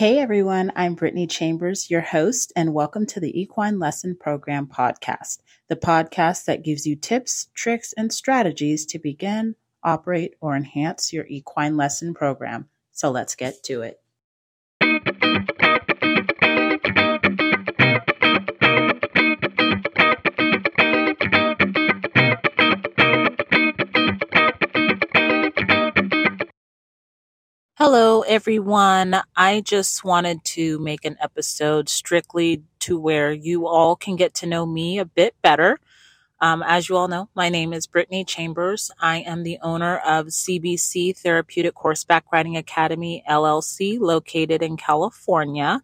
Hey everyone, I'm Brittney Chambers, your host, and welcome to the Equine Lesson Program podcast, the podcast that gives you tips, tricks, and strategies to begin, operate, or enhance your equine lesson program. So let's get to it. Hello, everyone. I just wanted to make an episode strictly to where you all can get to know me a bit better. Um, as you all know, my name is Brittney Chambers. I am the owner of CBC Therapeutic Horseback Riding Academy LLC, located in California.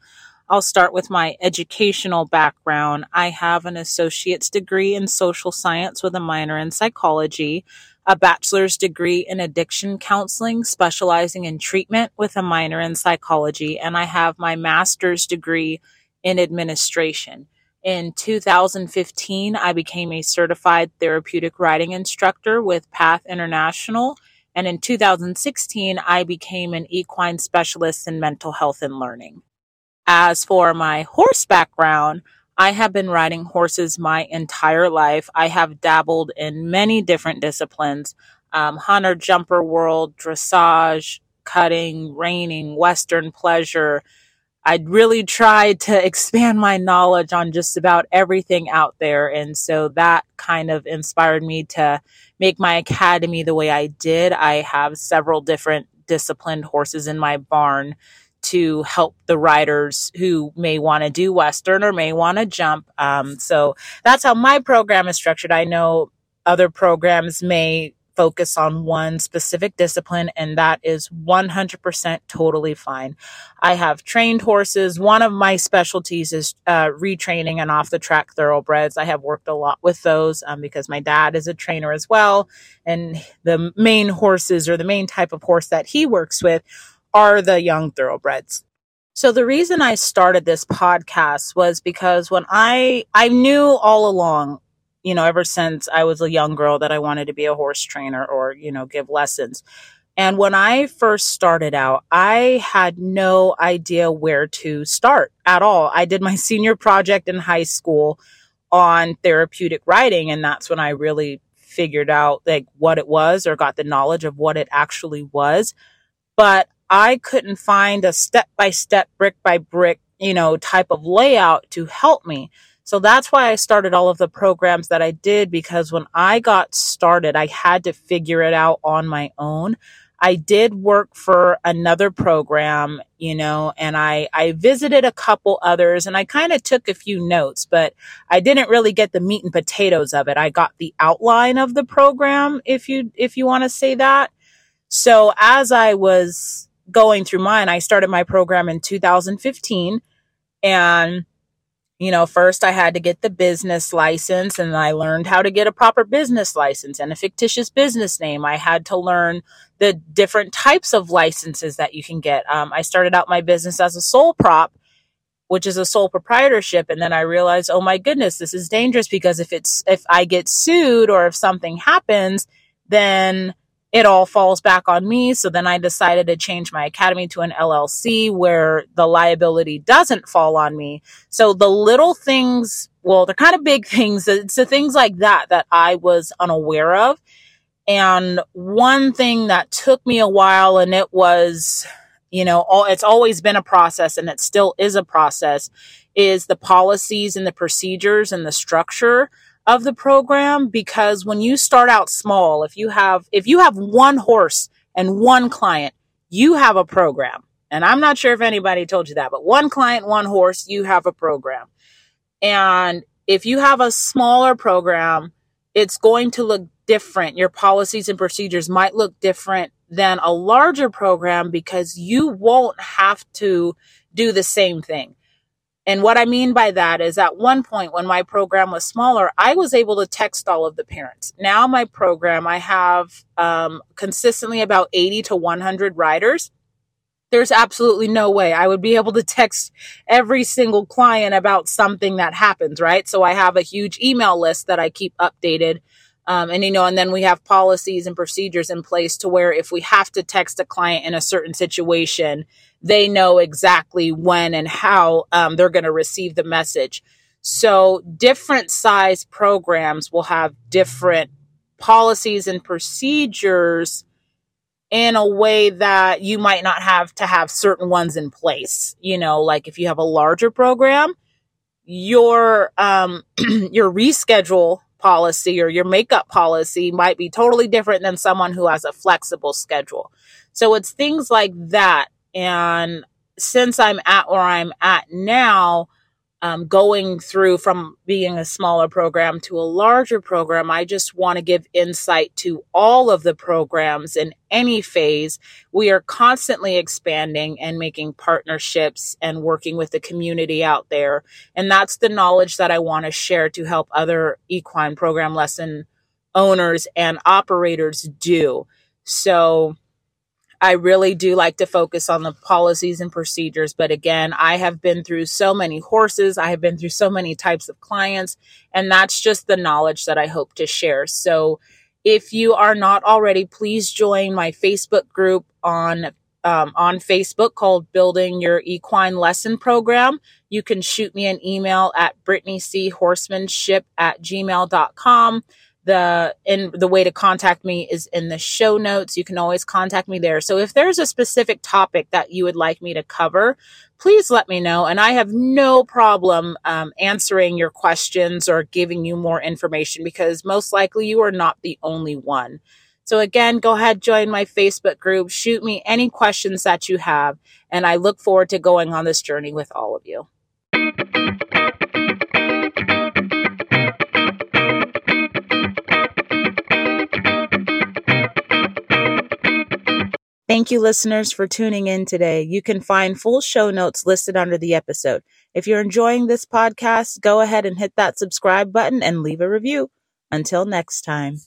I'll start with my educational background. I have an associate's degree in social science with a minor in psychology a bachelor's degree in addiction counseling, specializing in treatment with a minor in psychology, and I have my master's degree in administration. In 2015, I became a certified therapeutic riding instructor with Path International. And in 2016, I became an equine specialist in mental health and learning. As for my horse background, I have been riding horses my entire life. I have dabbled in many different disciplines um, hunter, jumper world, dressage, cutting, reining, western pleasure. I really tried to expand my knowledge on just about everything out there. And so that kind of inspired me to make my academy the way I did. I have several different disciplined horses in my barn to help the riders who may want to do Western or may want to jump. Um, so that's how my program is structured. I know other programs may focus on one specific discipline, and that is 100% totally fine. I have trained horses. One of my specialties is uh, retraining and off the track thoroughbreds. I have worked a lot with those um, because my dad is a trainer as well. And the main horses or the main type of horse that he works with are the young thoroughbreds. So the reason I started this podcast was because when I I knew all along, you know, ever since I was a young girl that I wanted to be a horse trainer or, you know, give lessons. And when I first started out, I had no idea where to start at all. I did my senior project in high school on therapeutic riding and that's when I really figured out like what it was or got the knowledge of what it actually was. But I couldn't find a step by step, brick by brick, you know, type of layout to help me. So that's why I started all of the programs that I did because when I got started, I had to figure it out on my own. I did work for another program, you know, and I, I visited a couple others and I kind of took a few notes, but I didn't really get the meat and potatoes of it. I got the outline of the program, if you, if you want to say that. So as I was going through mine, I started my program in 2015. And, you know, first I had to get the business license and I learned how to get a proper business license and a fictitious business name. I had to learn the different types of licenses that you can get. Um, I started out my business as a sole prop, which is a sole proprietorship. And then I realized, oh my goodness, this is dangerous because if it's, if I get sued or if something happens, then it all falls back on me. So then I decided to change my academy to an LLC where the liability doesn't fall on me. So the little things, well, they're kind of big things. It's the things like that that I was unaware of. And one thing that took me a while and it was, you know, all, it's always been a process and it still is a process is the policies and the procedures and the structure of the program because when you start out small, if you have, if you have one horse and one client, you have a program. And I'm not sure if anybody told you that, but one client, one horse, you have a program. And if you have a smaller program, it's going to look different. Your policies and procedures might look different than a larger program because you won't have to do the same thing. And what I mean by that is at one point when my program was smaller, I was able to text all of the parents. Now my program, I have um, consistently about 80 to 100 riders. There's absolutely no way I would be able to text every single client about something that happens, right? So I have a huge email list that I keep updated. Um, and you know, and then we have policies and procedures in place to where if we have to text a client in a certain situation, they know exactly when and how um, they're going to receive the message. So, different size programs will have different policies and procedures in a way that you might not have to have certain ones in place. You know, like if you have a larger program, your um your reschedule policy or your makeup policy might be totally different than someone who has a flexible schedule. So it's things like that. And since I'm at where I'm at now, um, going through from being a smaller program to a larger program, I just want to give insight to all of the programs in any phase. We are constantly expanding and making partnerships and working with the community out there. And that's the knowledge that I want to share to help other equine program lesson owners and operators do. So, I really do like to focus on the policies and procedures. But again, I have been through so many horses. I have been through so many types of clients. And that's just the knowledge that I hope to share. So if you are not already, please join my Facebook group on um, on Facebook called Building Your Equine Lesson Program. You can shoot me an email at brittneychorsemanship at gmail.com the in the way to contact me is in the show notes. You can always contact me there. So if there's a specific topic that you would like me to cover please let me know. And i have no problem um, answering your questions or giving you more information because most likely you are not the only one. So again go ahead join my facebook group shoot me any questions that you have and i look forward to going on this journey with all of you Thank you, listeners, for tuning in today. You can find full show notes listed under the episode. If you're enjoying this podcast, go ahead and hit that subscribe button and leave a review. Until next time.